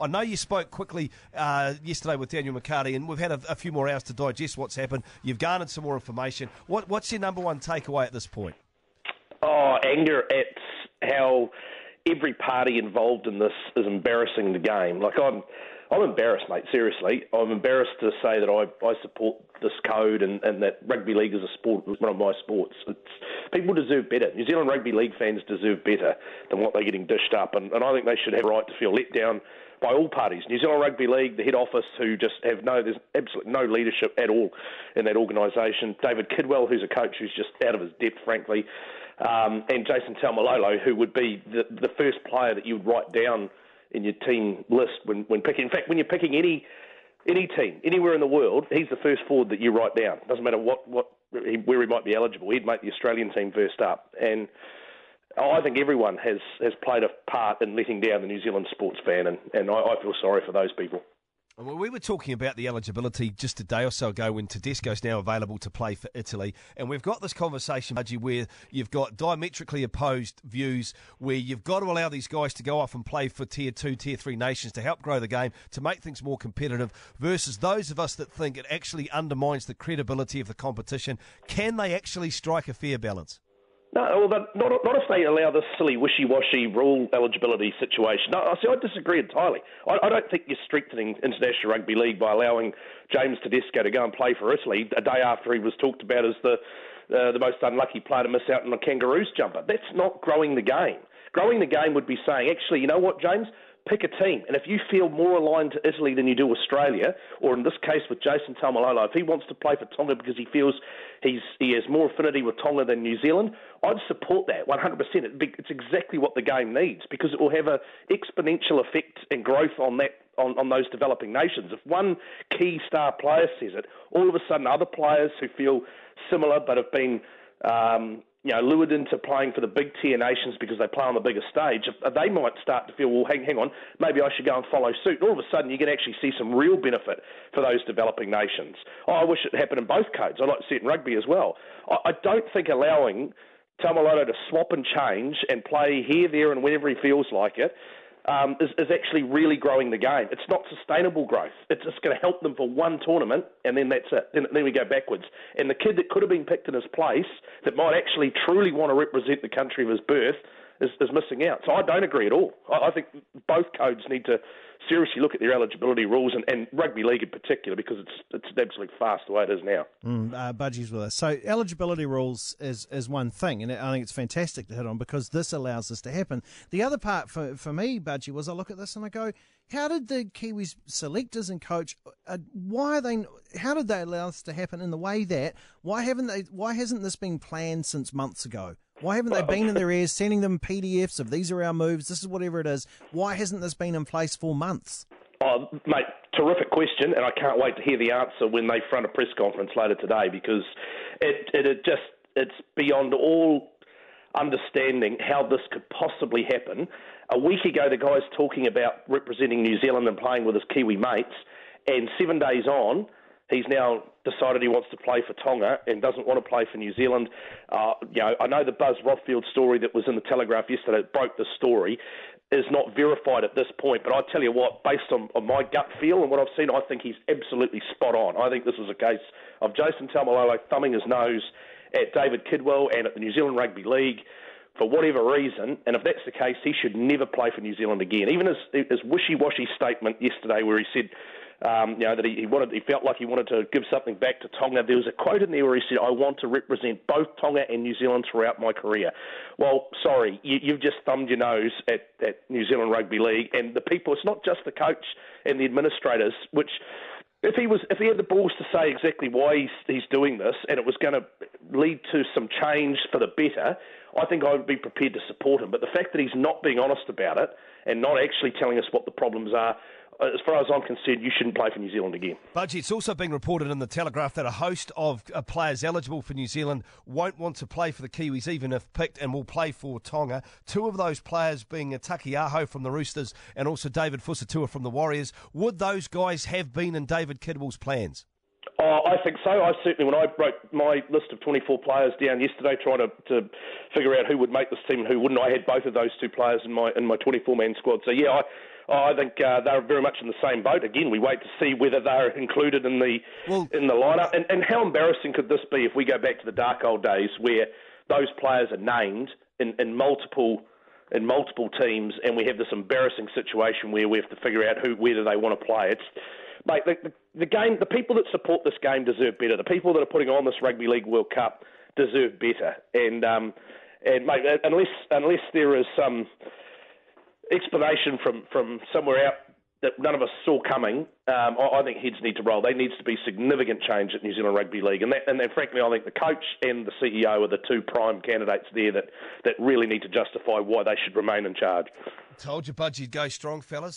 I know you spoke quickly uh, yesterday with Daniel McCarty, and we've had a, a, few more hours to digest what's happened. You've garnered some more information. What, what's your number one takeaway at this point? Oh, anger It's how every party involved in this is embarrassing the game. Like I'm, I'm embarrassed, mate. Seriously, I'm embarrassed to say that I, I support this code and, and that rugby league is a sport, one of my sports. It's, people deserve better. New Zealand rugby league fans deserve better than what they're getting dished up, and, and I think they should have a right to feel let down by all parties. New Zealand Rugby League, the head office, who just have no, there's absolutely no leadership at all in that organisation. David Kidwell, who's a coach who's just out of his depth, frankly um, and Jason Taumalolo, who would be the, the first player that you would write down in your team list when, when picking. In fact, when you're picking any any team anywhere in the world, he's the first forward that you write down. Doesn't matter what what where he might be eligible. He'd make the Australian team first up, and I think everyone has has played a part in letting down the New Zealand sports fan, and, and I, I feel sorry for those people. Well, we were talking about the eligibility just a day or so ago when Tedesco's now available to play for Italy. And we've got this conversation, Budgie, where you've got diametrically opposed views where you've got to allow these guys to go off and play for tier two, tier three nations to help grow the game, to make things more competitive, versus those of us that think it actually undermines the credibility of the competition. Can they actually strike a fair balance? No, well, not, not if they allow this silly wishy-washy rule eligibility situation. No, I see. I disagree entirely. I, I don't think you're strengthening international rugby league by allowing James Tedesco to go and play for Italy a day after he was talked about as the uh, the most unlucky player to miss out on a Kangaroos jumper. That's not growing the game. Growing the game would be saying, actually, you know what, James? Pick a team. And if you feel more aligned to Italy than you do Australia, or in this case with Jason Taumalolo, if he wants to play for Tonga because he feels he's, he has more affinity with Tonga than New Zealand, I'd support that 100%. It's exactly what the game needs because it will have an exponential effect and growth on that on, on those developing nations. If one key star player says it, all of a sudden other players who feel similar but have been um, you know, lured into playing for the big tier nations because they play on the bigger stage, they might start to feel, well, hang, hang on, maybe I should go and follow suit. And all of a sudden, you can actually see some real benefit for those developing nations. Oh, I wish it happened in both codes. I'd like to see it in rugby as well. I, don't think allowing Taumalolo to swap and change and play here, there, and whenever he feels like it um, is, is actually really growing the game. It's not sustainable growth. It's just going to help them for one tournament, and then that's it. Then, then we go backwards. And the kid that could have been picked in his place, that might actually truly want to represent the country of his birth, is, is missing out. So I don't agree at all. I, I think both codes need to seriously look at their eligibility rules and, and rugby league in particular because it's it's absolutely fast the way it is now. Mm, uh, Budgie's with us. So eligibility rules is is one thing, and I think it's fantastic to hit on because this allows this to happen. The other part for for me, Budgie, was I look at this and I go, how did the Kiwis selectors and coach? Uh, why are they? How did they allow this to happen in the way that? Why haven't they? Why hasn't this been planned since months ago? Why haven't they been in their ears sending them PDFs of these are our moves, this is whatever it is? Why hasn't this been in place for months? Oh, mate, terrific question, and I can't wait to hear the answer when they front a press conference later today because it, it, it just it's beyond all understanding how this could possibly happen. A week ago, the guy's talking about representing New Zealand and playing with his Kiwi mates, and seven days on, He's now decided he wants to play for Tonga and doesn't want to play for New Zealand. Uh, you know, I know the Buzz Rothfield story that was in the Telegraph yesterday broke the story is not verified at this point. But I tell you what, based on, on, my gut feel and what I've seen, I think he's absolutely spot on. I think this is a case of Jason Taumalolo thumbing his nose at David Kidwell and at the New Zealand Rugby League for whatever reason, and if that's the case, he should never play for New Zealand again. Even his, his wishy-washy statement yesterday, where he said um, you know, that he, he wanted, he felt like he wanted to give something back to Tonga. There was a quote in there where he said, "I want to represent both Tonga and New Zealand throughout my career." Well, sorry, you, you've just thumbed your nose at, at New Zealand Rugby League and the people. It's not just the coach and the administrators, which if he was if he had the balls to say exactly why he's he's doing this and it was going to lead to some change for the better, I think I would be prepared to support him. But the fact that he's not being honest about it and not actually telling us what the problems are, Uh, as far as I'm concerned, you shouldn't play for New Zealand again. Budgie, it's also been reported in the Telegraph that a host of uh, players eligible for New Zealand won't want to play for the Kiwis, even if picked, and will play for Tonga. Two of those players being uh, Taukei'aho from the Roosters and also David Fusitu'a from the Warriors. Would those guys have been in David Kidwell's plans? Oh, I think so. I certainly, when I wrote my list of 24 players down yesterday, trying to, to figure out who would make this team and who wouldn't, I had both of those two players in my in my 24 man squad. So yeah, I, Oh, I think uh, they're very much in the same boat. Again, we wait to see whether they're included in the well, in the lineup. And, and how embarrassing could this be if we go back to the dark old days where those players are named in, in multiple in multiple teams, and we have this embarrassing situation where we have to figure out who where do they want to play. It's mate, the, the, the game, the people that support this game deserve better. The people that are putting on this Rugby League World Cup deserve better. And um, and mate, unless unless there is some explanation from from somewhere out that none of us saw coming, um, I, I, think heads need to roll. There needs to be significant change at New Zealand Rugby League, and that, and that, frankly, I think the coach and the CEO are the two prime candidates there that, that really need to justify why they should remain in charge. Told you, Budge, you'd go strong, fellas.